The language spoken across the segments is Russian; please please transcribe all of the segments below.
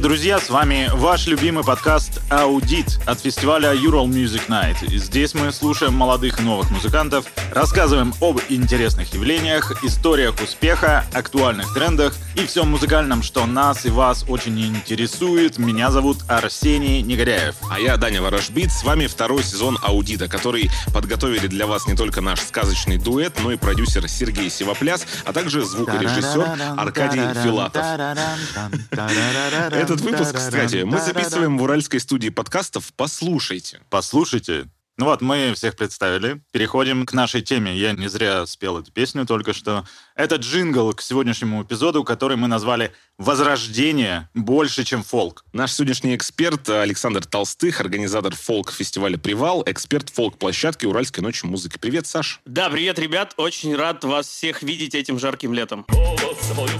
Друзья! С вами ваш любимый подкаст «Аудит» от фестиваля Ural Music Night. Здесь мы слушаем молодых и новых музыкантов, рассказываем об интересных явлениях, историях успеха, актуальных трендах и всем музыкальном, что нас и вас очень интересует. Меня зовут Арсений Негоряев. А я Даня Ворожбит. С вами второй сезон «Аудита», который подготовили для вас не только наш сказочный дуэт, но и продюсер Сергей Севопляс, а также звукорежиссер Аркадий Филатов. Этот выпуск, кстати, мы записываем в уральской студии подкастов «Послушайте». Послушайте. Ну вот, мы всех представили. Переходим к нашей теме. Я не зря спел эту песню только что. Это джингл к сегодняшнему эпизоду, который мы назвали «Возрождение больше, чем фолк». Наш сегодняшний эксперт Александр Толстых, организатор фолк-фестиваля «Привал», эксперт фолк-площадки «Уральской ночи музыки». Привет, Саш. Да, привет, ребят. Очень рад вас всех видеть этим жарким летом. Голос мой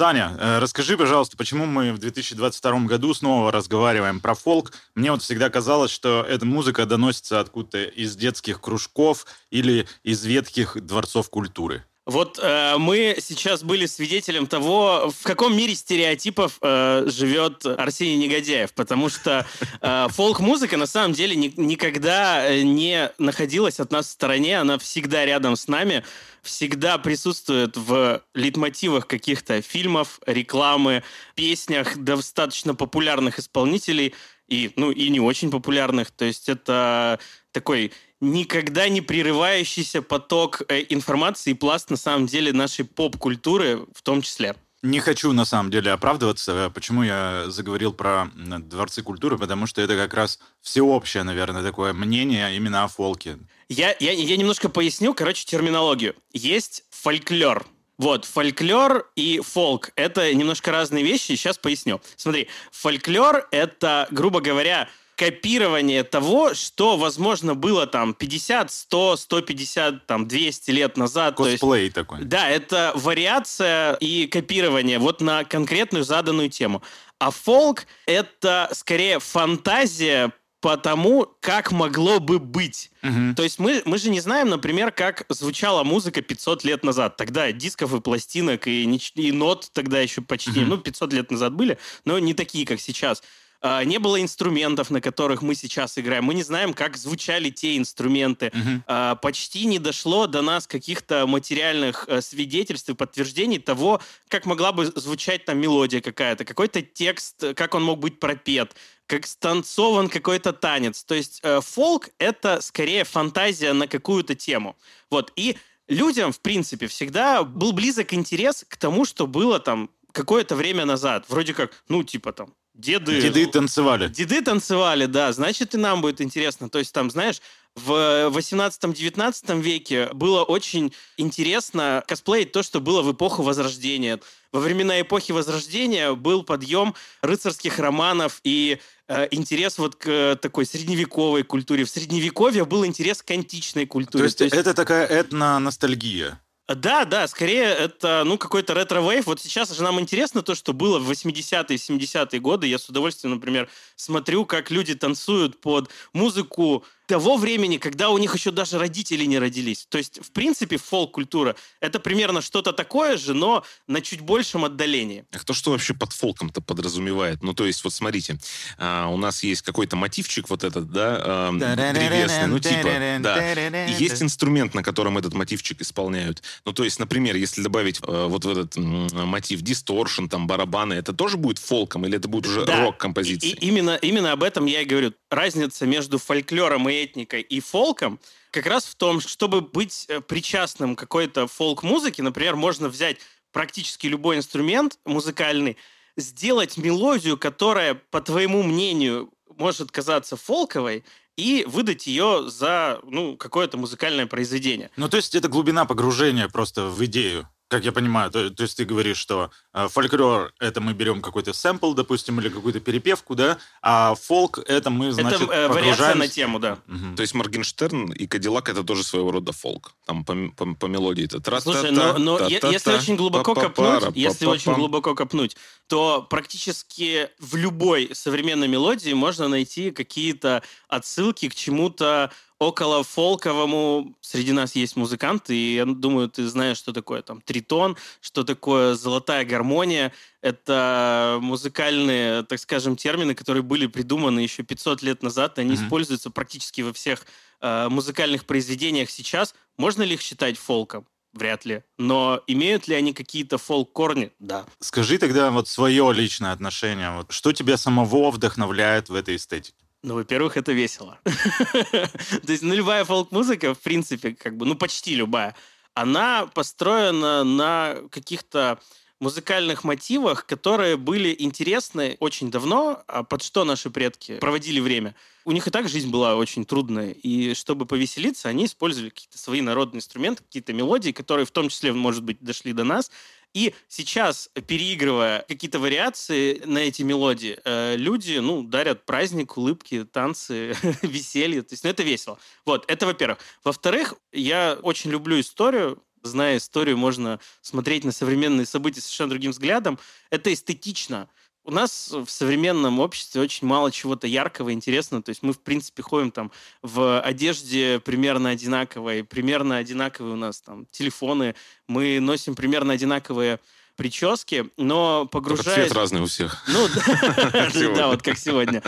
Саня, э, расскажи, пожалуйста, почему мы в 2022 году снова разговариваем про фолк? Мне вот всегда казалось, что эта музыка доносится откуда-то из детских кружков или из ветхих дворцов культуры. Вот э, мы сейчас были свидетелем того, в каком мире стереотипов э, живет Арсений Негодяев, потому что э, фолк-музыка на самом деле ни, никогда э, не находилась от нас в стороне, она всегда рядом с нами всегда присутствует в литмотивах каких-то фильмов, рекламы, песнях достаточно популярных исполнителей и, ну, и не очень популярных. То есть это такой никогда не прерывающийся поток э, информации и пласт, на самом деле, нашей поп-культуры в том числе. Не хочу, на самом деле, оправдываться. Почему я заговорил про дворцы культуры? Потому что это как раз всеобщее, наверное, такое мнение именно о фолке. Я, я, я немножко поясню, короче, терминологию. Есть фольклор. Вот, фольклор и фолк — это немножко разные вещи, сейчас поясню. Смотри, фольклор — это, грубо говоря, копирование того, что, возможно, было там 50, 100, 150, там 200 лет назад. Косплей есть, такой. Да, это вариация и копирование вот на конкретную заданную тему. А фолк — это скорее фантазия по тому, как могло бы быть. Угу. То есть мы, мы же не знаем, например, как звучала музыка 500 лет назад. Тогда дисков и пластинок, и, и нот тогда еще почти, угу. ну, 500 лет назад были, но не такие, как сейчас. А, не было инструментов, на которых мы сейчас играем. Мы не знаем, как звучали те инструменты. Uh-huh. Почти не дошло до нас каких-то материальных э, свидетельств и подтверждений того, как могла бы звучать там мелодия какая-то, какой-то текст, как он мог быть пропет, как станцован какой-то танец. То есть э, фолк — это скорее фантазия на какую-то тему. Вот. И людям, в принципе, всегда был близок интерес к тому, что было там какое-то время назад. Вроде как, ну, типа там, деды... Деды танцевали. Деды танцевали, да. Значит, и нам будет интересно. То есть там, знаешь, в 18-19 веке было очень интересно косплеить то, что было в эпоху Возрождения. Во времена эпохи Возрождения был подъем рыцарских романов и э, интерес вот к э, такой средневековой культуре. В Средневековье был интерес к античной культуре. То есть, то есть... это такая этно-ностальгия? Да, да, скорее это, ну, какой-то retrowave. Вот сейчас же нам интересно то, что было в 80-е, 70-е годы. Я с удовольствием, например, смотрю, как люди танцуют под музыку того времени, когда у них еще даже родители не родились. То есть, в принципе, фолк-культура — это примерно что-то такое же, но на чуть большем отдалении. А кто что вообще под фолком-то подразумевает? Ну, то есть, вот смотрите, а, у нас есть какой-то мотивчик вот этот, да, а, древесный, ну, типа, да. И есть инструмент, на котором этот мотивчик исполняют. Ну, то есть, например, если добавить а, вот в этот мотив дисторшн, там, барабаны, это тоже будет фолком или это будет уже да. рок-композиция? Именно, именно об этом я и говорю. Разница между фольклором и этникой и фолком как раз в том, чтобы быть э, причастным какой-то фолк-музыке, например, можно взять практически любой инструмент музыкальный, сделать мелодию, которая, по твоему мнению, может казаться фолковой, и выдать ее за ну, какое-то музыкальное произведение. Ну, то есть это глубина погружения просто в идею. Как я понимаю, то, то есть ты говоришь, что э, фольклор это мы берем какой-то сэмпл, допустим, или какую-то перепевку, да, а фолк это мы, значит, Это э, вариация на тему, да. Угу. То есть Моргенштерн и Кадиллак это тоже своего рода фолк. Там по, по, по мелодии это трас Слушай, но, но если очень глубоко копнуть, если очень глубоко копнуть, то практически в любой современной мелодии можно найти какие-то отсылки к чему-то около фолковому среди нас есть музыканты, и я думаю, ты знаешь, что такое там тритон, что такое золотая гармония. Это музыкальные, так скажем, термины, которые были придуманы еще 500 лет назад, и они mm-hmm. используются практически во всех э, музыкальных произведениях сейчас. Можно ли их считать фолком? Вряд ли. Но имеют ли они какие-то фолк-корни? Да. Скажи тогда вот свое личное отношение. Вот что тебя самого вдохновляет в этой эстетике? Ну, во-первых, это весело. То есть, ну, любая фолк-музыка, в принципе, как бы, ну, почти любая, она построена на каких-то музыкальных мотивах, которые были интересны очень давно, а под что наши предки проводили время. У них и так жизнь была очень трудная, и чтобы повеселиться, они использовали какие-то свои народные инструменты, какие-то мелодии, которые в том числе, может быть, дошли до нас, и сейчас, переигрывая какие-то вариации на эти мелодии, э, люди, ну, дарят праздник, улыбки, танцы, веселье. То есть, ну, это весело. Вот, это во-первых. Во-вторых, я очень люблю историю, зная историю, можно смотреть на современные события совершенно другим взглядом. Это эстетично. У нас в современном обществе очень мало чего-то яркого, интересного. То есть мы, в принципе, ходим там в одежде примерно одинаковой, примерно одинаковые у нас там телефоны, мы носим примерно одинаковые прически, но погружаясь... цвет разный у всех. Ну, да, вот как сегодня.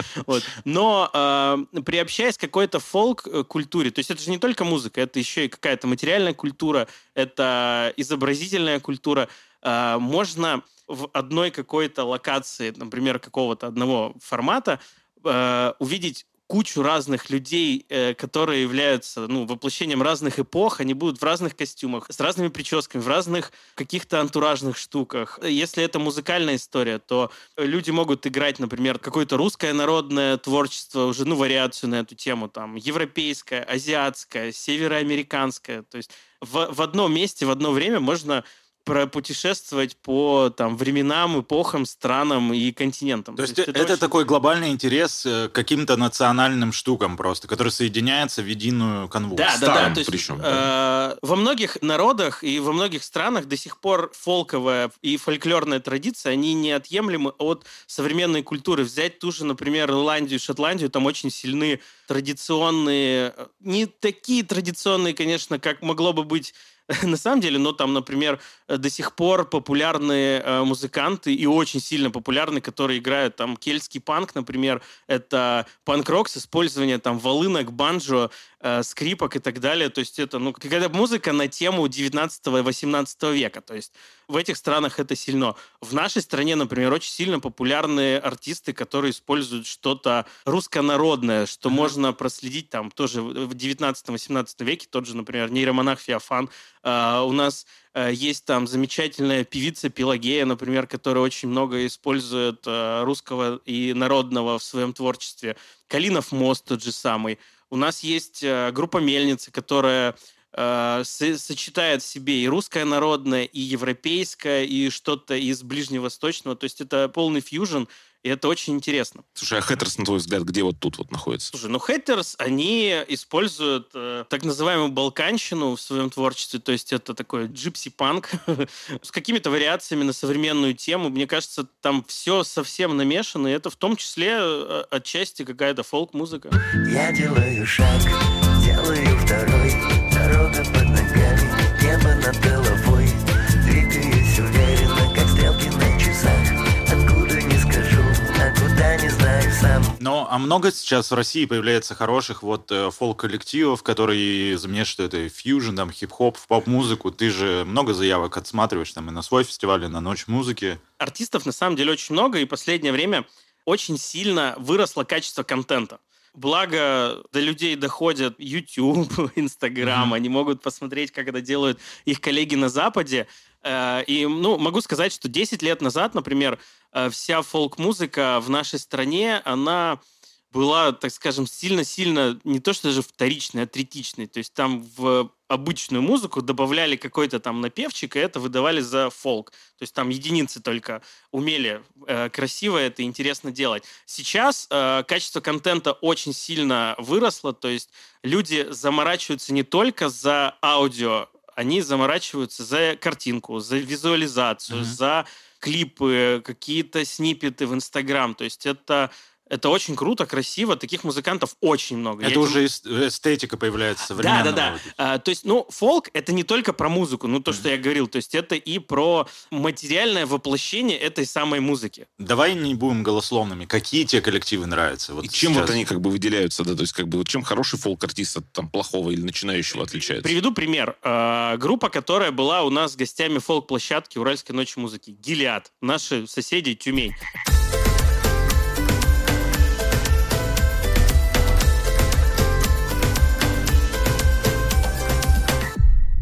Но а, приобщаясь к какой-то фолк-культуре, то есть это же не только музыка, это еще и какая-то материальная культура, это изобразительная культура, можно в одной какой-то локации, например, какого-то одного формата, э, увидеть кучу разных людей, э, которые являются ну, воплощением разных эпох, они будут в разных костюмах, с разными прическами, в разных каких-то антуражных штуках. Если это музыкальная история, то люди могут играть, например, какое-то русское народное творчество, уже ну, вариацию на эту тему, там, европейское, азиатское, североамериканское. То есть в, в одном месте, в одно время можно пропутешествовать по там, временам, эпохам, странам и континентам. То есть, То есть это, это очень... такой глобальный интерес к каким-то национальным штукам просто, которые соединяются в единую канву. Да, да, да. То есть, причем, да. Э, во многих народах и во многих странах до сих пор фолковая и фольклорная традиция, они неотъемлемы от современной культуры. Взять ту же, например, Ирландию, Шотландию, там очень сильны традиционные, не такие традиционные, конечно, как могло бы быть на самом деле, но там, например, э, до сих пор популярные э, музыканты и очень сильно популярные, которые играют там кельтский панк, например, это панк-рок с использованием там волынок, банджо, э, скрипок и так далее. То есть это, ну, какая-то музыка на тему 19-18 века. То есть в этих странах это сильно. В нашей стране, например, очень сильно популярные артисты, которые используют что-то руссконародное, что mm-hmm. можно проследить там тоже в 19-18 веке. Тот же, например, нейромонах Феофан. Uh, у нас uh, есть там замечательная певица Пелагея, например, которая очень много использует uh, русского и народного в своем творчестве. Калинов мост тот же самый. У нас есть группа Мельницы, которая э, сочетает в себе и русское народное, и европейское, и что-то из ближневосточного. То есть это полный фьюжн, и это очень интересно. Слушай, а Хэттерс, на твой взгляд, где вот тут вот находится? Слушай, ну Хэттерс, они используют э, так называемую балканщину в своем творчестве, то есть это такой джипси-панк с какими-то вариациями на современную тему. Мне кажется, там все совсем намешано, и это в том числе э, отчасти какая-то фолк-музыка. Я делаю шаг, делаю второй, Дорога под ногами, небо над головой Ну, а много сейчас в России появляется хороших вот э, фолк-коллективов, которые заменяют, что это фьюжн, там, хип-хоп, поп-музыку. Ты же много заявок отсматриваешь там и на свой фестиваль, и на Ночь музыки. Артистов на самом деле очень много, и последнее время очень сильно выросло качество контента. Благо до людей доходят YouTube, Instagram, mm-hmm. они могут посмотреть, как это делают их коллеги на Западе. Э, и ну, могу сказать, что 10 лет назад, например, вся фолк-музыка в нашей стране, она была, так скажем, сильно-сильно не то что даже вторичной, а третичной. То есть там в обычную музыку добавляли какой-то там напевчик, и это выдавали за фолк. То есть там единицы только умели э, красиво это интересно делать. Сейчас э, качество контента очень сильно выросло, то есть люди заморачиваются не только за аудио, они заморачиваются за картинку, за визуализацию, mm-hmm. за клипы, какие-то снипеты в Инстаграм. То есть это Это очень круто, красиво. Таких музыкантов очень много. Это Я уже этим... эстетика появляется современная. Да, да, да. А, то есть, ну, фолк — это не только про музыку, ну, то, mm-hmm. что я говорил. То есть это и про материальное воплощение этой самой музыки. Давай не будем голословными. Какие тебе коллективы нравятся? Вот и чем вот они как бы выделяются? Да? То есть как бы вот чем хороший фолк-артист от там, плохого или начинающего отличается? Приведу пример. А, группа, которая была у нас гостями фолк-площадки Уральской ночи музыки. Гелиад. Наши соседи Тюмень.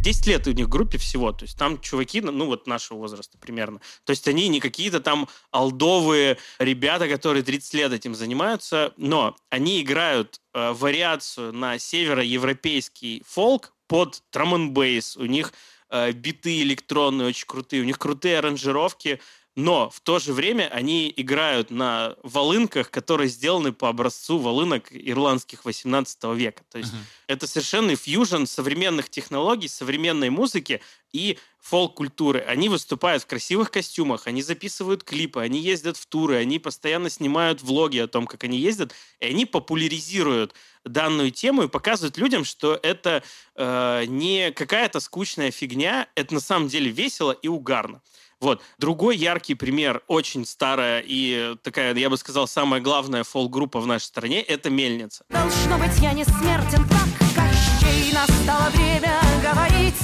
10 лет у них в группе всего. То есть там чуваки, ну вот нашего возраста примерно. То есть они не какие-то там алдовые ребята, которые 30 лет этим занимаются, но они играют э, вариацию на североевропейский фолк под трам У них э, биты электронные очень крутые, у них крутые аранжировки, но в то же время они играют на волынках, которые сделаны по образцу волынок ирландских 18 века. То есть uh-huh. это совершенный фьюжн современных технологий, современной музыки и фолк-культуры. Они выступают в красивых костюмах, они записывают клипы, они ездят в туры, они постоянно снимают влоги о том, как они ездят, и они популяризируют данную тему и показывают людям, что это э, не какая-то скучная фигня, это на самом деле весело и угарно. Вот. Другой яркий пример, очень старая и такая, я бы сказал, самая главная фолк-группа в нашей стране, это «Мельница». Должно быть, я не смертен так, Кощей настало время говорить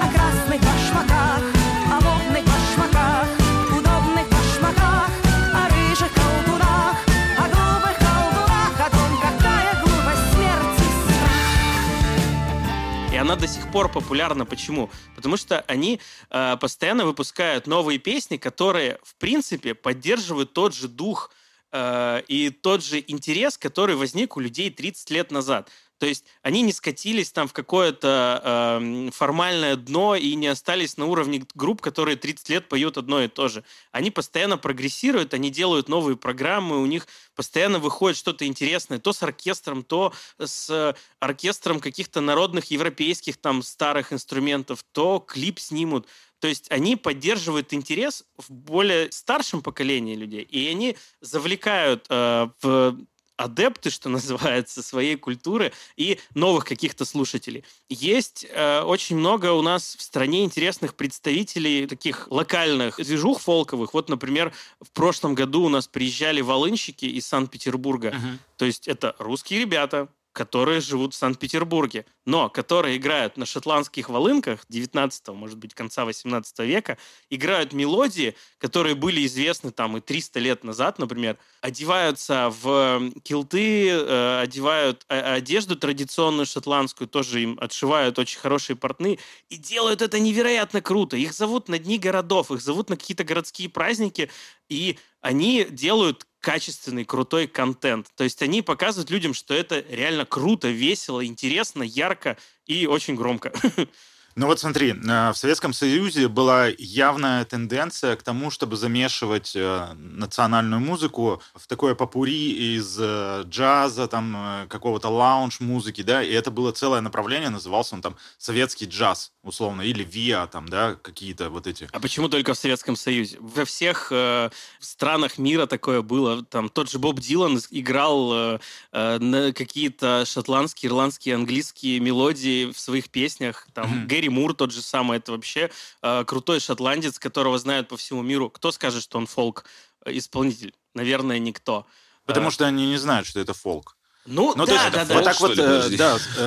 о красных башмаках, она до сих пор популярна. Почему? Потому что они э, постоянно выпускают новые песни, которые, в принципе, поддерживают тот же дух э, и тот же интерес, который возник у людей 30 лет назад. То есть они не скатились там в какое-то э, формальное дно и не остались на уровне групп, которые 30 лет поют одно и то же. Они постоянно прогрессируют, они делают новые программы, у них постоянно выходит что-то интересное, то с оркестром, то с оркестром каких-то народных европейских там старых инструментов, то клип снимут. То есть они поддерживают интерес в более старшем поколении людей, и они завлекают э, в адепты, что называется, своей культуры и новых каких-то слушателей. Есть э, очень много у нас в стране интересных представителей таких локальных движух фолковых. Вот, например, в прошлом году у нас приезжали волынщики из Санкт-Петербурга. Uh-huh. То есть это русские ребята, которые живут в Санкт-Петербурге, но которые играют на шотландских волынках 19 может быть, конца 18 века, играют мелодии, которые были известны там и 300 лет назад, например, одеваются в килты, э, одевают э, одежду традиционную шотландскую, тоже им отшивают очень хорошие портны, и делают это невероятно круто. Их зовут на дни городов, их зовут на какие-то городские праздники, и они делают качественный, крутой контент. То есть они показывают людям, что это реально круто, весело, интересно, ярко и очень громко. Ну вот смотри, э, в Советском Союзе была явная тенденция к тому, чтобы замешивать э, национальную музыку в такое попури из э, джаза, там какого-то лаунж-музыки, да, и это было целое направление, назывался он там советский джаз, условно, или ВИА, там, да, какие-то вот эти. А почему только в Советском Союзе? Во всех э, странах мира такое было. Там тот же Боб Дилан играл э, какие-то шотландские, ирландские, английские мелодии в своих песнях. Там mm-hmm. Гэри Гэри Мур тот же самый, это вообще э, крутой шотландец, которого знают по всему миру. Кто скажет, что он фолк-исполнитель? Наверное, никто. Потому а... что они не знают, что это фолк. Ну, ну да, есть, да, да. Вот так вот, э, да,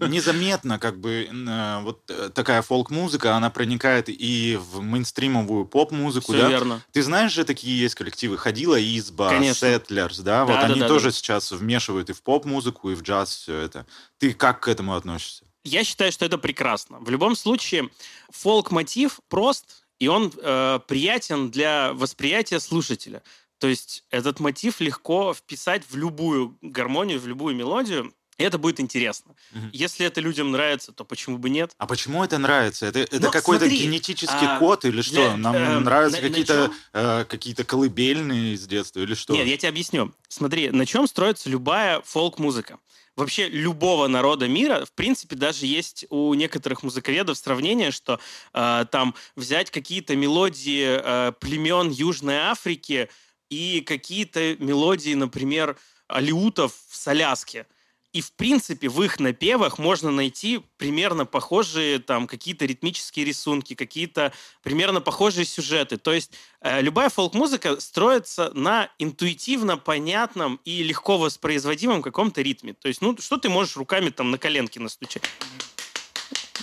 э, незаметно, как бы, э, вот э, такая фолк-музыка, она проникает и в мейнстримовую поп-музыку, Все да? верно. Ты знаешь же, такие есть коллективы. Ходила изба, Конечно. Settlers, да? Вот да, они да, тоже да. сейчас вмешивают и в поп-музыку, и в джаз все это. Ты как к этому относишься? Я считаю, что это прекрасно. В любом случае, фолк-мотив прост, и он э, приятен для восприятия слушателя. То есть этот мотив легко вписать в любую гармонию, в любую мелодию, и это будет интересно. Угу. Если это людям нравится, то почему бы нет? А почему это нравится? Это, это ну, какой-то смотри, генетический а, код или что? Для, Нам э, нравятся какие-то э, какие колыбельные из детства или что? Нет, я тебе объясню. Смотри, на чем строится любая фолк-музыка? Вообще любого народа мира, в принципе, даже есть у некоторых музыковедов сравнение, что э, там взять какие-то мелодии э, племен Южной Африки, и какие-то мелодии, например, алиутов в Соляске. И, в принципе, в их напевах можно найти примерно похожие там какие-то ритмические рисунки, какие-то примерно похожие сюжеты. То есть э, любая фолк-музыка строится на интуитивно понятном и легко воспроизводимом каком-то ритме. То есть, ну, что ты можешь руками там на коленке настучать?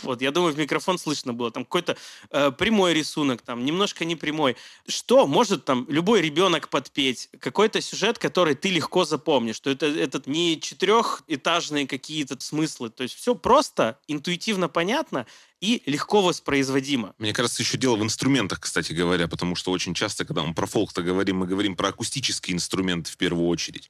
Вот, я думаю, в микрофон слышно было. Там какой-то э, прямой рисунок, там немножко не прямой. Что может там любой ребенок подпеть? Какой-то сюжет, который ты легко запомнишь. Что это этот не четырехэтажные какие-то смыслы. То есть все просто, интуитивно понятно и легко воспроизводимо. Мне кажется, еще дело в инструментах, кстати говоря, потому что очень часто, когда мы про фолк-то говорим, мы говорим про акустические инструменты в первую очередь.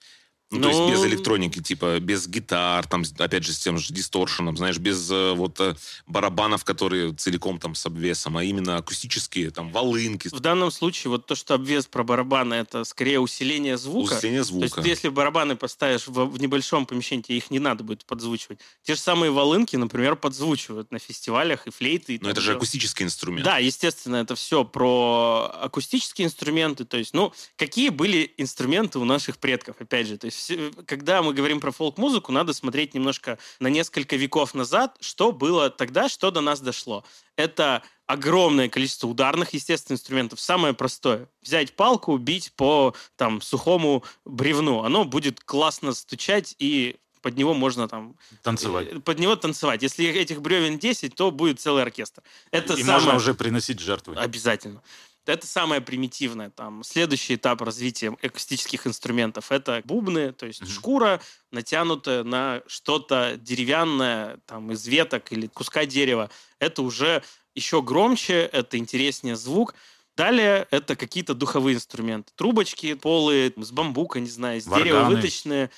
Ну, ну, то есть без ну, электроники, типа без гитар, там, опять же, с тем же дисторшеном, знаешь, без э, вот э, барабанов, которые целиком там с обвесом, а именно акустические, там, волынки. В данном случае вот то, что обвес про барабаны, это скорее усиление звука. Усиление звука. То есть если барабаны поставишь в, в небольшом помещении, тебе их не надо будет подзвучивать. Те же самые волынки, например, подзвучивают на фестивалях и флейты. И Но это же акустический инструмент. Да, естественно, это все про акустические инструменты. То есть, ну, какие были инструменты у наших предков, опять же. То есть когда мы говорим про фолк-музыку, надо смотреть немножко на несколько веков назад, что было тогда, что до нас дошло. Это огромное количество ударных, естественно, инструментов. Самое простое. Взять палку, бить по там, сухому бревну. Оно будет классно стучать и под него можно там... Танцевать. Э, под него танцевать. Если этих бревен 10, то будет целый оркестр. Это и самое... можно уже приносить жертвы. Обязательно. Это самое примитивное. Там, следующий этап развития акустических инструментов – это бубны, то есть mm-hmm. шкура, натянутая на что-то деревянное, там, из веток или куска дерева. Это уже еще громче, это интереснее звук. Далее это какие-то духовые инструменты. Трубочки полые, с бамбука, не знаю, с Варганы. дерева выточенные.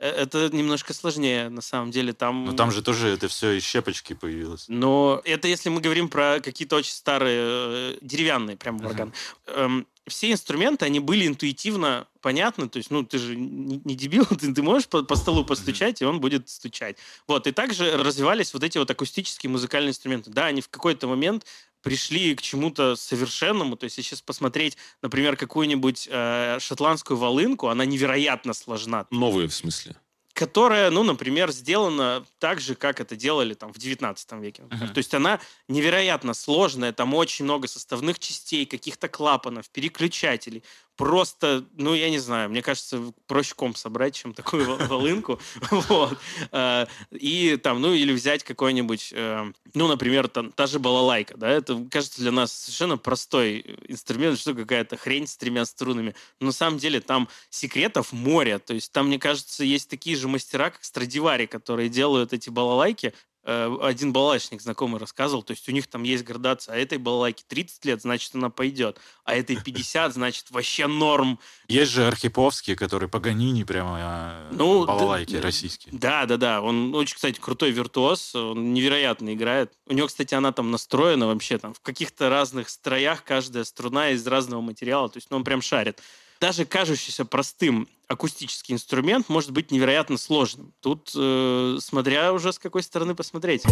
Э, это немножко сложнее, на самом деле. Там... Но там же тоже это все из щепочки появилось. Но это если мы говорим про какие-то очень старые э, деревянные прям органы. Uh-huh. Все инструменты, они были интуитивно понятны. То есть, ну, ты же не, не дебил, ты, ты можешь по, по столу постучать, uh-huh. и он будет стучать. Вот. И также развивались вот эти вот акустические музыкальные инструменты. Да, они в какой-то момент пришли к чему-то совершенному. То есть, если сейчас посмотреть, например, какую-нибудь э, шотландскую волынку, она невероятно сложна. Новые, в смысле? которая, ну, например, сделана так же, как это делали там в 19 веке. Uh-huh. То есть она невероятно сложная, там очень много составных частей, каких-то клапанов, переключателей просто, ну, я не знаю, мне кажется, проще комп собрать, чем такую волынку. Вот. Э, и там, ну, или взять какой-нибудь, э, ну, например, там, та же балалайка, да, это, кажется, для нас совершенно простой инструмент, что какая-то хрень с тремя струнами. Но на самом деле там секретов море. То есть там, мне кажется, есть такие же мастера, как Страдивари, которые делают эти балалайки, один балалайчник знакомый рассказывал, то есть у них там есть градация, а этой балалайке 30 лет, значит, она пойдет, а этой 50, значит, вообще норм. Есть же Архиповские, которые Паганини прямо а, ну, балалайки да, российские. Да, да, да, он очень, кстати, крутой виртуоз, он невероятно играет. У него, кстати, она там настроена вообще там в каких-то разных строях, каждая струна из разного материала, то есть ну, он прям шарит даже кажущийся простым акустический инструмент может быть невероятно сложным. Тут, э, смотря уже с какой стороны посмотреть.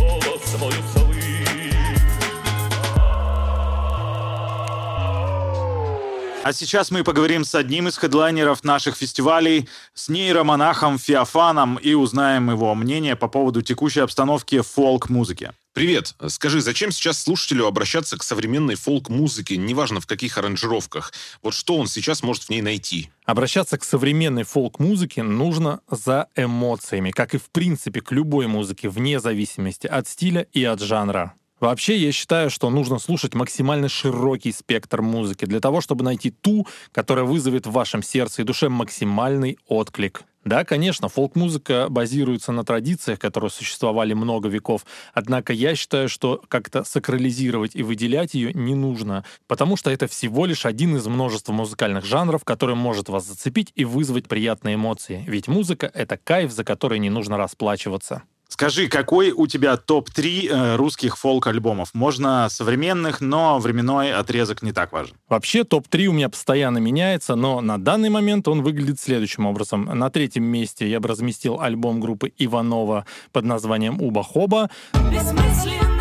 А сейчас мы поговорим с одним из хедлайнеров наших фестивалей, с нейромонахом Феофаном, и узнаем его мнение по поводу текущей обстановки фолк-музыки. Привет. Скажи, зачем сейчас слушателю обращаться к современной фолк-музыке, неважно в каких аранжировках? Вот что он сейчас может в ней найти? Обращаться к современной фолк-музыке нужно за эмоциями, как и в принципе к любой музыке, вне зависимости от стиля и от жанра. Вообще, я считаю, что нужно слушать максимально широкий спектр музыки для того, чтобы найти ту, которая вызовет в вашем сердце и душе максимальный отклик. Да, конечно, фолк-музыка базируется на традициях, которые существовали много веков, однако я считаю, что как-то сакрализировать и выделять ее не нужно, потому что это всего лишь один из множества музыкальных жанров, который может вас зацепить и вызвать приятные эмоции. Ведь музыка — это кайф, за который не нужно расплачиваться. Скажи, какой у тебя топ-3 э, русских фолк-альбомов? Можно современных, но временной отрезок не так важен. Вообще топ-3 у меня постоянно меняется, но на данный момент он выглядит следующим образом. На третьем месте я бы разместил альбом группы Иванова под названием «Уба-хоба». Бессмысленной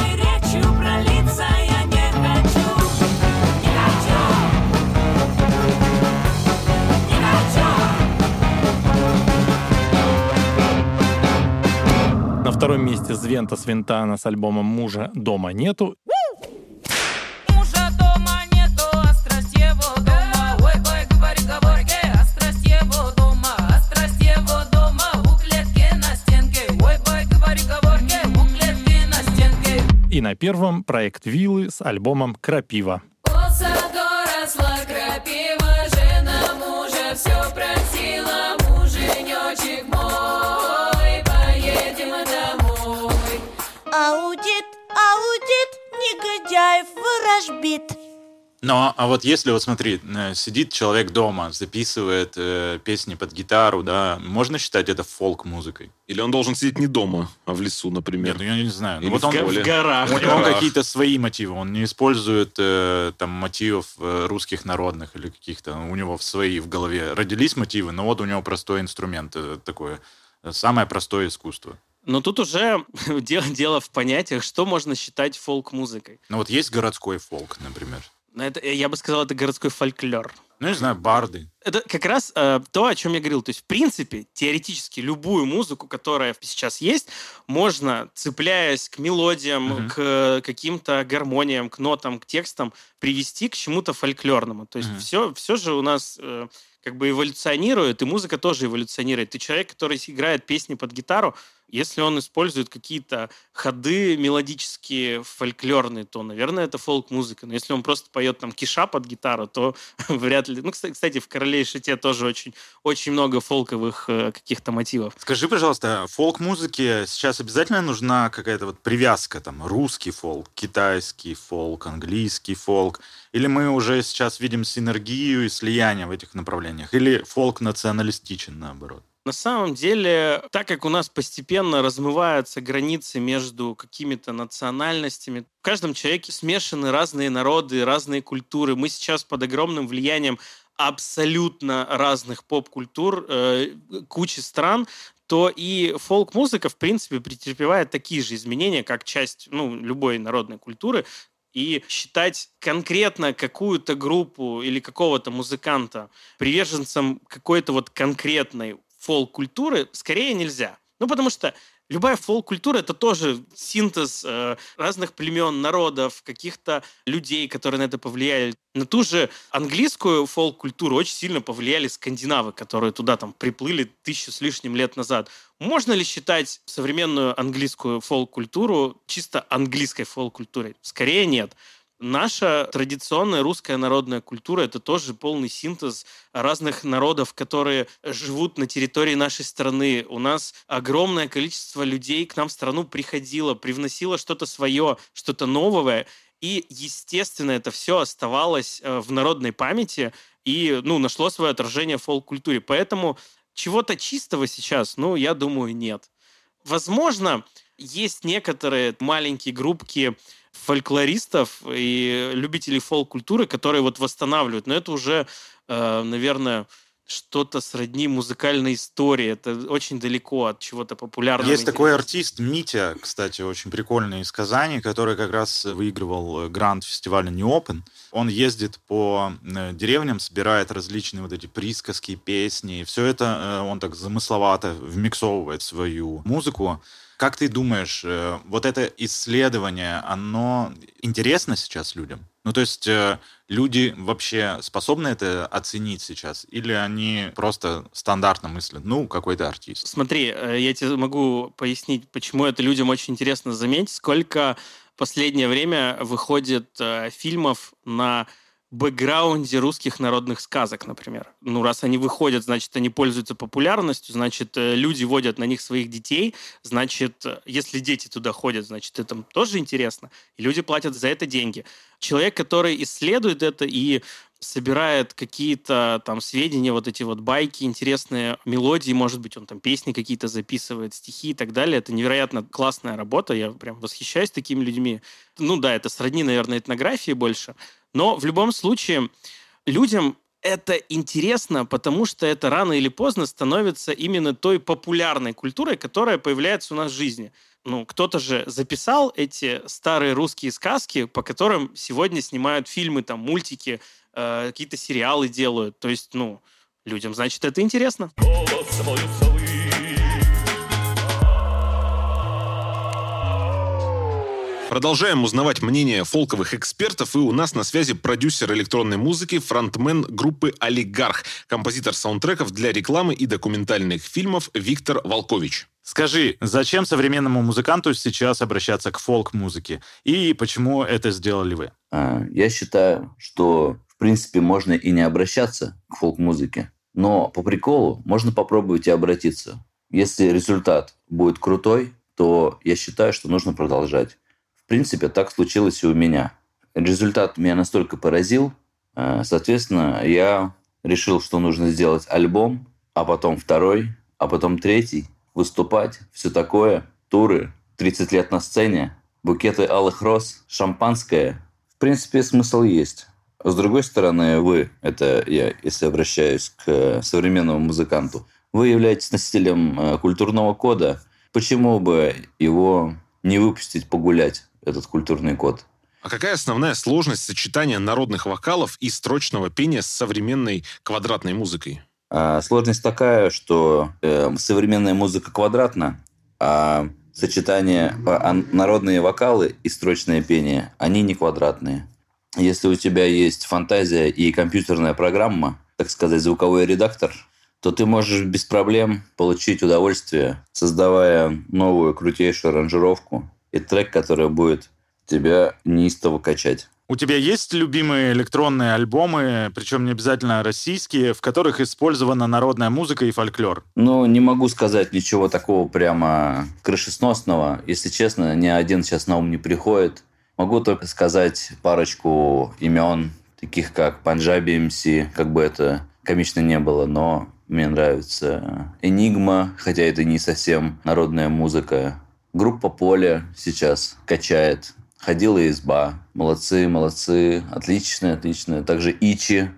месте Звента Свинтана с альбомом «Мужа дома нету». И на первом проект Виллы с альбомом «Крапива». Аудит, негодяев ворожбит. Но, а вот если, вот смотри, э, сидит человек дома, записывает э, песни под гитару, да, можно считать это фолк-музыкой? Или он должен сидеть не дома, а в лесу, например? Нет, ну я не знаю. Ну, вот он в горах. У него какие-то свои мотивы. Он не использует э, там мотивов э, русских народных или каких-то. У него в свои в голове родились мотивы, но вот у него простой инструмент э, такое. Самое простое искусство. Но тут уже дело, дело в понятиях, что можно считать фолк-музыкой. Ну вот есть городской фолк, например. Это, я бы сказал, это городской фольклор. Ну, не знаю, барды. Это как раз э, то, о чем я говорил. То есть, в принципе, теоретически любую музыку, которая сейчас есть, можно, цепляясь к мелодиям, uh-huh. к каким-то гармониям, к нотам, к текстам, привести к чему-то фольклорному. То есть, uh-huh. все, все же у нас э, как бы эволюционирует, и музыка тоже эволюционирует. Ты человек, который играет песни под гитару, если он использует какие-то ходы мелодические, фольклорные, то, наверное, это фолк-музыка. Но если он просто поет там киша под гитару, то вряд ли... Ну, кстати, в «Короле и шите» тоже очень, очень много фолковых э, каких-то мотивов. Скажи, пожалуйста, фолк-музыке сейчас обязательно нужна какая-то вот привязка, там, русский фолк, китайский фолк, английский фолк? Или мы уже сейчас видим синергию и слияние в этих направлениях? Или фолк националистичен, наоборот? На самом деле, так как у нас постепенно размываются границы между какими-то национальностями, в каждом человеке смешаны разные народы, разные культуры. Мы сейчас под огромным влиянием абсолютно разных поп-культур, э, кучи стран, то и фолк-музыка, в принципе, претерпевает такие же изменения, как часть ну, любой народной культуры. И считать конкретно какую-то группу или какого-то музыканта приверженцем какой-то вот конкретной фолк-культуры скорее нельзя. Ну, потому что любая фолк-культура — это тоже синтез э, разных племен, народов, каких-то людей, которые на это повлияли. На ту же английскую фолк-культуру очень сильно повлияли скандинавы, которые туда там приплыли тысячу с лишним лет назад. Можно ли считать современную английскую фолк-культуру чисто английской фолк-культурой? Скорее нет. Наша традиционная русская народная культура – это тоже полный синтез разных народов, которые живут на территории нашей страны. У нас огромное количество людей к нам в страну приходило, привносило что-то свое, что-то новое. И, естественно, это все оставалось э, в народной памяти и ну, нашло свое отражение в фолк-культуре. Поэтому чего-то чистого сейчас, ну, я думаю, нет. Возможно, есть некоторые маленькие группки фольклористов и любителей фолк-культуры, которые вот восстанавливают. Но это уже, э, наверное, что-то сродни музыкальной истории. Это очень далеко от чего-то популярного. Есть такой артист Митя, кстати, очень прикольный из Казани, который как раз выигрывал э, грант фестиваля New Open. Он ездит по э, деревням, собирает различные вот эти присказки, песни. Все это он так замысловато вмиксовывает свою музыку. Как ты думаешь, э, вот это исследование, оно интересно сейчас людям? Ну, то есть э, люди вообще способны это оценить сейчас? Или они просто стандартно мыслят, ну, какой-то артист? Смотри, э, я тебе могу пояснить, почему это людям очень интересно заметить, сколько в последнее время выходит фильмов на бэкграунде русских народных сказок, например. Ну, раз они выходят, значит, они пользуются популярностью, значит, э, люди водят на них своих детей, значит, э, если дети туда ходят, значит, это тоже интересно, и люди платят за это деньги. Человек, который исследует это и собирает какие-то там сведения, вот эти вот байки, интересные мелодии, может быть, он там песни какие-то записывает, стихи и так далее. Это невероятно классная работа, я прям восхищаюсь такими людьми. Ну да, это сродни, наверное, этнографии больше, но в любом случае людям это интересно, потому что это рано или поздно становится именно той популярной культурой, которая появляется у нас в жизни. Ну, кто-то же записал эти старые русские сказки, по которым сегодня снимают фильмы, там, мультики, э, какие-то сериалы делают. То есть, ну, людям, значит, это интересно. Голос Продолжаем узнавать мнение фолковых экспертов, и у нас на связи продюсер электронной музыки, фронтмен группы «Олигарх», композитор саундтреков для рекламы и документальных фильмов Виктор Волкович. Скажи, зачем современному музыканту сейчас обращаться к фолк-музыке? И почему это сделали вы? А, я считаю, что в принципе можно и не обращаться к фолк-музыке. Но по приколу можно попробовать и обратиться. Если результат будет крутой, то я считаю, что нужно продолжать. В принципе, так случилось и у меня. Результат меня настолько поразил, э, соответственно, я решил, что нужно сделать альбом, а потом второй, а потом третий, выступать, все такое, туры, 30 лет на сцене, букеты алых роз, шампанское. В принципе, смысл есть. С другой стороны, вы, это я, если обращаюсь к современному музыканту, вы являетесь носителем э, культурного кода. Почему бы его не выпустить погулять? Этот культурный код. А какая основная сложность сочетания народных вокалов и строчного пения с современной квадратной музыкой? А, сложность такая, что э, современная музыка квадратна, а сочетание а, народные вокалы и строчное пение, они не квадратные. Если у тебя есть фантазия и компьютерная программа, так сказать, звуковой редактор, то ты можешь без проблем получить удовольствие, создавая новую крутейшую аранжировку и трек, который будет тебя неистово качать. У тебя есть любимые электронные альбомы, причем не обязательно российские, в которых использована народная музыка и фольклор? Ну, не могу сказать ничего такого прямо крышесносного. Если честно, ни один сейчас на ум не приходит. Могу только сказать парочку имен, таких как Панджаби МС, как бы это комично не было, но мне нравится Энигма, хотя это не совсем народная музыка. Группа Поле сейчас качает. Ходила изба. Молодцы, молодцы. Отличные, отличные. Также Ичи,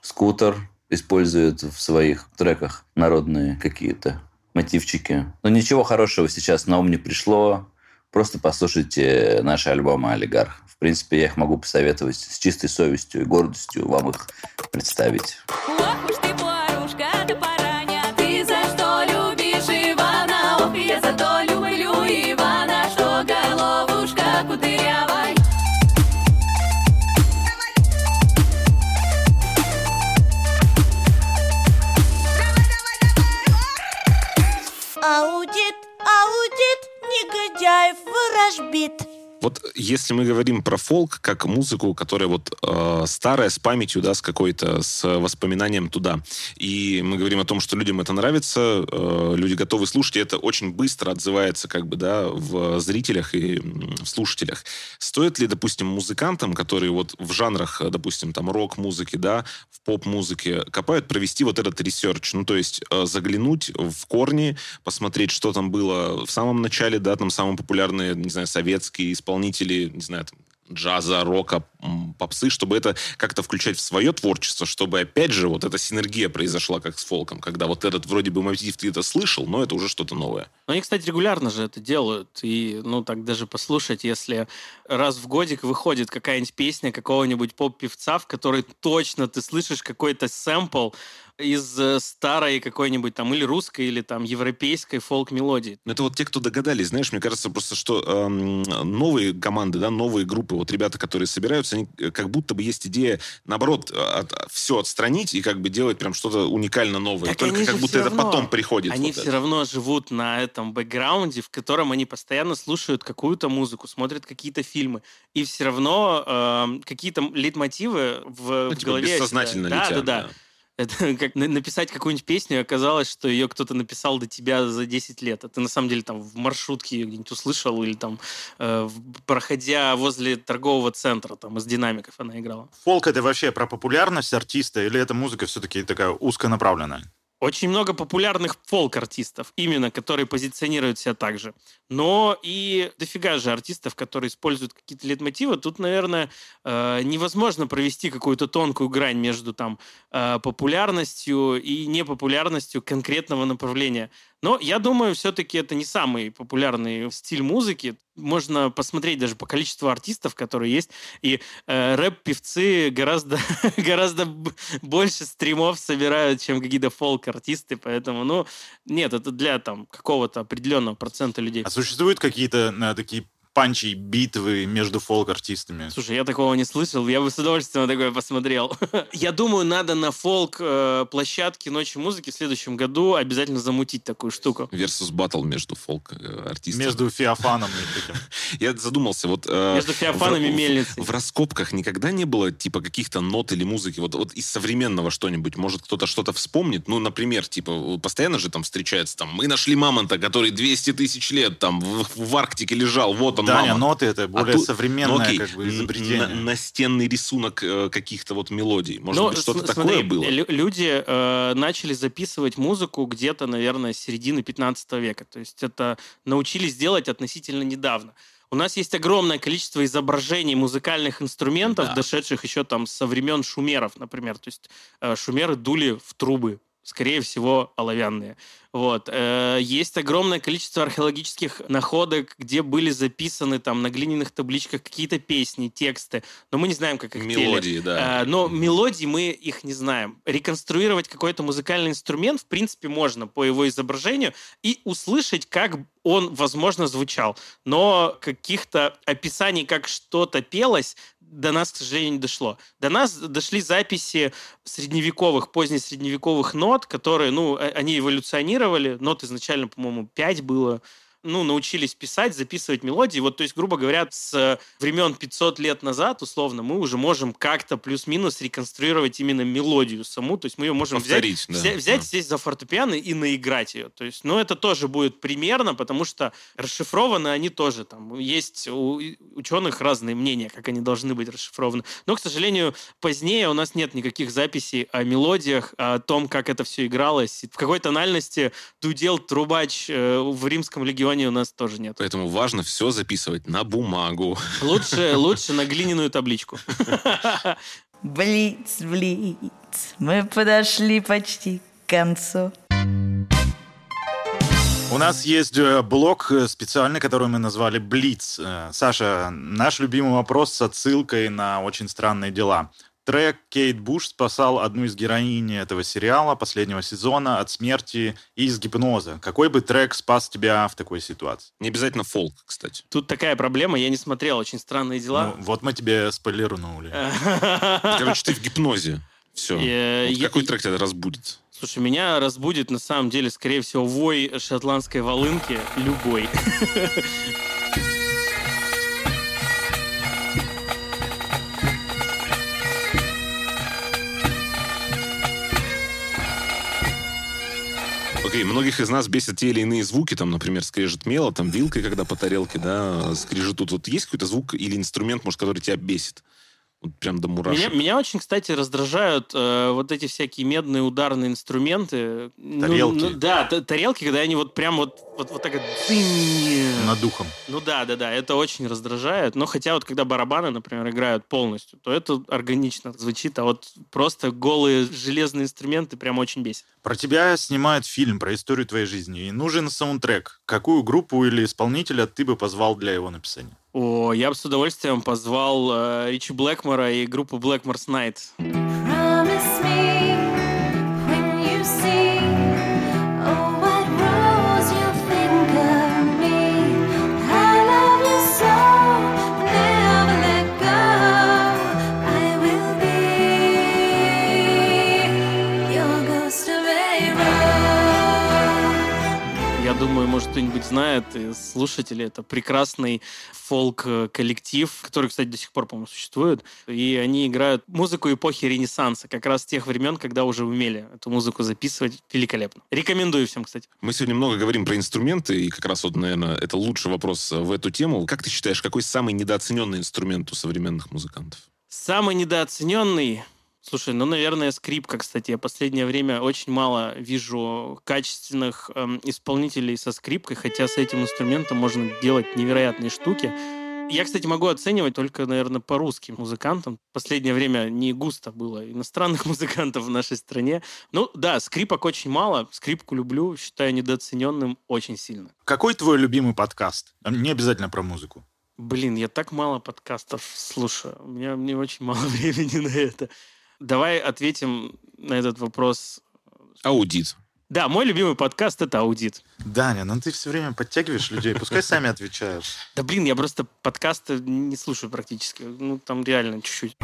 Скутер использует в своих треках народные какие-то мотивчики. Но ничего хорошего сейчас на ум не пришло. Просто послушайте наши альбомы «Олигарх». В принципе, я их могу посоветовать с чистой совестью и гордостью вам их представить. Негодяев ворожбит. Вот если мы говорим про фолк как музыку, которая вот э, старая, с памятью, да, с какой-то, с воспоминанием туда, и мы говорим о том, что людям это нравится, э, люди готовы слушать, и это очень быстро отзывается как бы, да, в зрителях и в слушателях. Стоит ли, допустим, музыкантам, которые вот в жанрах, допустим, там рок-музыки, да, в поп-музыке копают, провести вот этот research, ну, то есть э, заглянуть в корни, посмотреть, что там было в самом начале, да, там самые популярные, не знаю, советские исполнители, исполнители, не знаю, там, джаза, рока, попсы, чтобы это как-то включать в свое творчество, чтобы, опять же, вот эта синергия произошла, как с фолком, когда вот этот вроде бы мотив ты это слышал, но это уже что-то новое. Ну, они, кстати, регулярно же это делают. И, ну, так даже послушать, если раз в годик выходит какая-нибудь песня какого-нибудь поп-певца, в которой точно ты слышишь какой-то сэмпл, из э, старой какой-нибудь там или русской, или там европейской фолк-мелодии. Ну, это вот те, кто догадались, знаешь, мне кажется просто, что эм, новые команды, да, новые группы, вот ребята, которые собираются, они э, как будто бы есть идея, наоборот, от, все отстранить и как бы делать прям что-то уникально новое. Так Только как будто это равно, потом приходит. Они вот все это. равно живут на этом бэкграунде, в котором они постоянно слушают какую-то музыку, смотрят какие-то фильмы. И все равно э, какие-то лейтмотивы в, ну, в типа голове... Бессознательно да, летят. Да, да, да. Это как написать какую-нибудь песню, и оказалось, что ее кто-то написал до тебя за 10 лет. А ты на самом деле там в маршрутке ее где-нибудь услышал или там э, проходя возле торгового центра, там из динамиков она играла. Фолк это вообще про популярность артиста или эта музыка все-таки такая узконаправленная? Очень много популярных фолк-артистов, именно, которые позиционируют себя так же. Но и дофига же артистов, которые используют какие-то лейтмотивы. Тут, наверное, э, невозможно провести какую-то тонкую грань между там э, популярностью и непопулярностью конкретного направления. Но я думаю, все-таки это не самый популярный стиль музыки. Можно посмотреть даже по количеству артистов, которые есть. И э, рэп-певцы гораздо, гораздо больше стримов собирают, чем какие-то фолк-артисты. Поэтому, ну, нет, это для там какого-то определенного процента людей. А существуют какие-то э, такие панчей битвы между фолк-артистами? Слушай, я такого не слышал, я бы с удовольствием такое посмотрел. я думаю, надо на фолк-площадке э, Ночи музыки в следующем году обязательно замутить такую штуку. Versus батл между фолк-артистами. Между Феофаном и. Я задумался, вот... Э, между Феофаном и Мельницей. В раскопках никогда не было, типа, каких-то нот или музыки, вот, вот из современного что-нибудь, может, кто-то что-то вспомнит, ну, например, типа, постоянно же там встречается, там, мы нашли мамонта, который 200 тысяч лет там в, в Арктике лежал, вот он, Да, мамонт. ноты это более а современное ну, окей, как бы изобретение. На, настенный рисунок э, каких-то вот мелодий, может ну, быть, что-то такое было? Люди э, начали записывать музыку где-то, наверное, с середины 15 века, то есть это научились делать относительно недавно. У нас есть огромное количество изображений музыкальных инструментов, да. дошедших еще там со времен шумеров, например. То есть э, шумеры дули в трубы, скорее всего, оловянные. Вот. Э, есть огромное количество археологических находок, где были записаны там на глиняных табличках какие-то песни, тексты, но мы не знаем, как их Мелодии, пели. да. Э, но мелодии мы их не знаем. Реконструировать какой-то музыкальный инструмент, в принципе, можно по его изображению и услышать, как он, возможно, звучал. Но каких-то описаний, как что-то пелось, до нас, к сожалению, не дошло. До нас дошли записи средневековых, позднесредневековых нот, которые, ну, э, они эволюционировали. Нот изначально, по-моему, 5 было ну, научились писать, записывать мелодии. Вот, то есть, грубо говоря, с времен 500 лет назад, условно, мы уже можем как-то плюс-минус реконструировать именно мелодию саму. То есть мы ее можем Повторить, взять, да. взять, да. сесть за фортепиано и наиграть ее. То есть, ну, это тоже будет примерно, потому что расшифрованы они тоже. Там есть у ученых разные мнения, как они должны быть расшифрованы. Но, к сожалению, позднее у нас нет никаких записей о мелодиях, о том, как это все игралось. В какой тональности дудел трубач э, в римском легионе регионе у нас тоже нет. Поэтому важно все записывать на бумагу. Лучше, лучше на глиняную табличку. Блиц, блиц, мы подошли почти к концу. У нас есть э, блок э, специальный, который мы назвали «Блиц». Э, Саша, наш любимый вопрос с отсылкой на очень странные дела. Трек Кейт Буш спасал одну из героинь этого сериала, последнего сезона, от смерти и из гипноза. Какой бы трек спас тебя в такой ситуации? Не обязательно фолк, кстати. Тут такая проблема, я не смотрел «Очень странные дела». Ну, вот мы тебе спойлернули. Короче, ты в гипнозе. Все. Вот какой трек тебя разбудит? Слушай, меня разбудит на самом деле, скорее всего, вой шотландской волынки любой. Окей, многих из нас бесят те или иные звуки, там, например, скрежет мела, там, вилкой, когда по тарелке, да, скрежетут. Вот есть какой-то звук или инструмент, может, который тебя бесит? Вот прям до мурашек. Меня, меня очень, кстати, раздражают э, вот эти всякие медные ударные инструменты. Ну, тарелки. Ну, ну, да, тарелки, когда они вот прям вот, вот, вот так вот... Над духом. Ну да, да, да, это очень раздражает. Но хотя вот когда барабаны, например, играют полностью, то это органично звучит, а вот просто голые железные инструменты прям очень бесит. Про тебя снимают фильм про историю твоей жизни, и нужен саундтрек. Какую группу или исполнителя ты бы позвал для его написания? О, я бы с удовольствием позвал э, Ричи Блэкмора и группу Blackmore's Night. Может, кто-нибудь знает из слушателей. Это прекрасный фолк-коллектив, который, кстати, до сих пор, по-моему, существует. И они играют музыку эпохи Ренессанса, как раз тех времен, когда уже умели эту музыку записывать великолепно. Рекомендую всем, кстати. Мы сегодня много говорим про инструменты, и как раз вот, наверное, это лучший вопрос в эту тему. Как ты считаешь, какой самый недооцененный инструмент у современных музыкантов? Самый недооцененный Слушай, ну, наверное, скрипка, кстати. Я последнее время очень мало вижу качественных эм, исполнителей со скрипкой, хотя с этим инструментом можно делать невероятные штуки. Я, кстати, могу оценивать только, наверное, по русским музыкантам. Последнее время не густо было иностранных музыкантов в нашей стране. Ну, да, скрипок очень мало. Скрипку люблю, считаю недооцененным очень сильно. Какой твой любимый подкаст? Не обязательно про музыку. Блин, я так мало подкастов слушаю. У меня мне очень мало времени на это. Давай ответим на этот вопрос. Аудит. Да, мой любимый подкаст — это «Аудит». Даня, ну ты все время подтягиваешь людей, пускай сами отвечают. Да блин, я просто подкасты не слушаю практически. Ну, там реально чуть-чуть.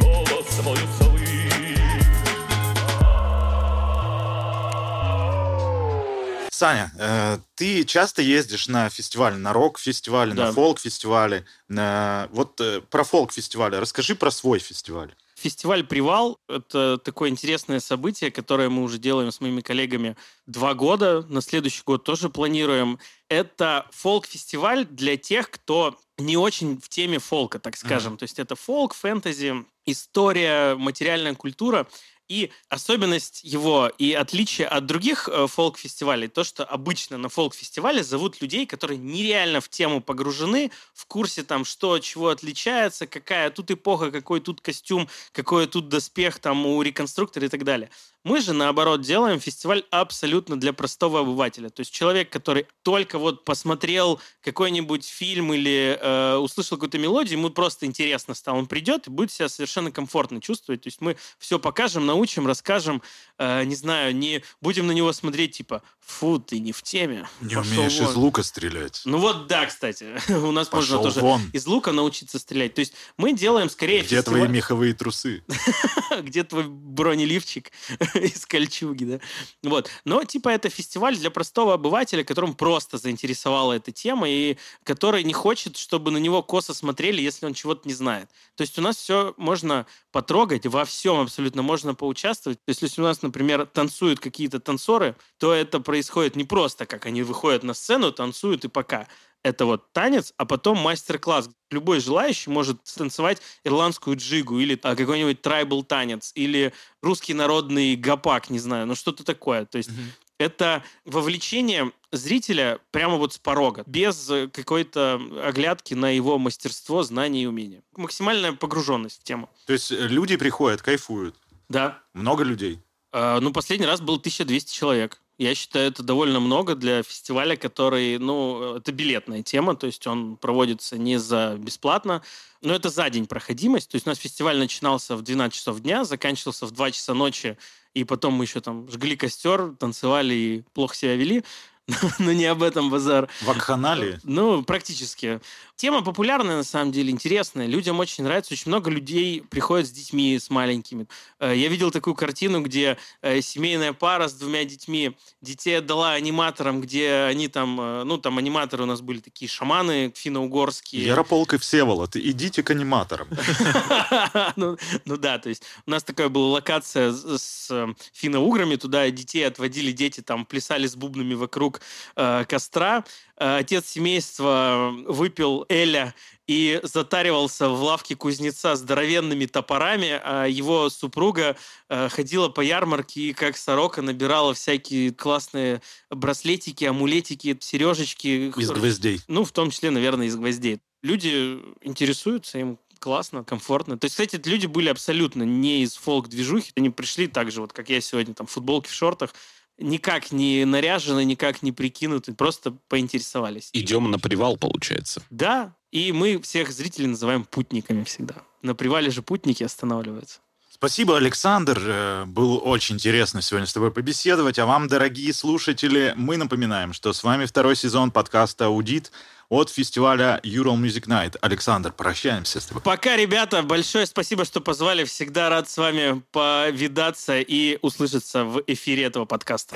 Саня, э, ты часто ездишь на фестиваль, на рок-фестивале, Да. на фолк-фестивале. На... Вот э, про фолк-фестиваль расскажи про свой фестиваль. Фестиваль «Привал» — это такое интересное событие, которое мы уже делаем с моими коллегами два года. На следующий год тоже планируем. Это фолк-фестиваль для тех, кто не очень в теме фолка, так скажем. То есть это фолк, фэнтези, история, материальная культура. И особенность его и отличие от других э, фолк-фестивалей, то, что обычно на фолк-фестивале зовут людей, которые нереально в тему погружены, в курсе там, что от чего отличается, какая тут эпоха, какой тут костюм, какой тут доспех там у реконструктора и так далее. Мы же, наоборот, делаем фестиваль абсолютно для простого обывателя. То есть человек, который только вот посмотрел какой-нибудь фильм или э, услышал какую-то мелодию, ему просто интересно стало, он придет и будет себя совершенно комфортно чувствовать. То есть мы все покажем, научим, расскажем, э, не знаю, не будем на него смотреть типа, фу, ты не в теме. Не пошел умеешь вон». из лука стрелять. Ну вот да, кстати, у нас Пошел можно тоже вон. из лука научиться стрелять. То есть мы делаем скорее Где фестиваль- твои меховые трусы? где твой бронеливчик из кольчуги, да? Вот. Но, типа, это фестиваль для простого обывателя, которому просто заинтересовала эта тема, и который не хочет, чтобы на него косо смотрели, если он чего-то не знает. То есть у нас все можно потрогать, во всем абсолютно можно поучаствовать. То есть если у нас, например, танцуют какие-то танцоры, то это происходит не просто, как они выходят на сцену, танцуют и пока. Это вот танец, а потом мастер-класс. Любой желающий может станцевать ирландскую джигу или а, какой-нибудь трайбл танец, или русский народный гапак, не знаю, ну что-то такое. То есть это вовлечение зрителя прямо вот с порога, без э, какой-то оглядки на его мастерство, знания и умения. Максимальная погруженность в тему. То есть э, люди приходят, кайфуют. Да. Много людей. А, ну, последний раз был 1200 человек. Я считаю, это довольно много для фестиваля, который, ну, это билетная тема, то есть он проводится не за бесплатно, но это за день проходимость. То есть у нас фестиваль начинался в 12 часов дня, заканчивался в 2 часа ночи, и потом мы еще там жгли костер, танцевали и плохо себя вели. Но не об этом базар. Вакханалии. Ну, практически. Тема популярная, на самом деле, интересная. Людям очень нравится. Очень много людей приходят с детьми, с маленькими. Э, Я видел такую картину, где э, семейная пара с двумя детьми детей отдала аниматорам, где они там... э, Ну, там аниматоры у нас были такие шаманы финно-угорские. Ярополк и Всеволод, идите к аниматорам. ну, ну да, то есть у нас такая была локация с, финно-уграми, туда детей отводили, дети там плясали с бубнами вокруг э, костра. Э, отец семейства выпил Эля и затаривался в лавке кузнеца здоровенными топорами, а его супруга э, ходила по ярмарке и как сорока набирала всякие классные браслетики, амулетики, сережечки. Из гвоздей. Ну, в том числе, наверное, из гвоздей. Люди интересуются, им классно, комфортно. То есть, кстати, эти люди были абсолютно не из фолк-движухи. Они пришли так же, вот как я сегодня, там, в футболке, в шортах, никак не наряжены, никак не прикинуты, просто поинтересовались. Идем на привал, получается. Да, и мы всех зрителей называем путниками всегда. На привале же путники останавливаются. Спасибо, Александр. Э, Было очень интересно сегодня с тобой побеседовать. А вам, дорогие слушатели, мы напоминаем, что с вами второй сезон подкаста «Аудит» от фестиваля Ural Music Night. Александр, прощаемся с тобой. Пока, ребята, большое спасибо, что позвали. Всегда рад с вами повидаться и услышаться в эфире этого подкаста.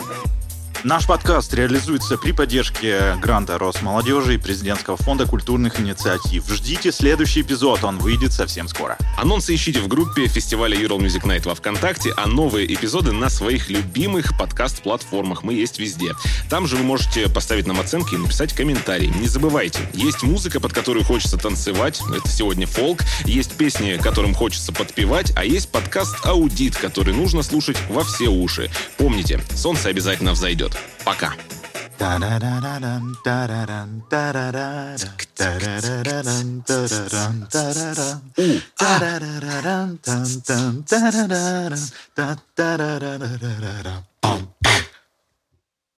Наш подкаст реализуется при поддержке гранта Росмолодежи и Президентского фонда культурных инициатив. Ждите следующий эпизод, он выйдет совсем скоро. Анонсы ищите в группе фестиваля Ural Music Night во Вконтакте, а новые эпизоды на своих любимых подкаст-платформах. Мы есть везде. Там же вы можете поставить нам оценки и написать комментарий. Не забывайте, есть музыка, под которую хочется танцевать. Это сегодня фолк. Есть песни, которым хочется подпевать. А есть подкаст «Аудит», который нужно слушать во все уши. Помните, солнце обязательно взойдет. Пока. Та-да-да-да-дам, та-да-дам,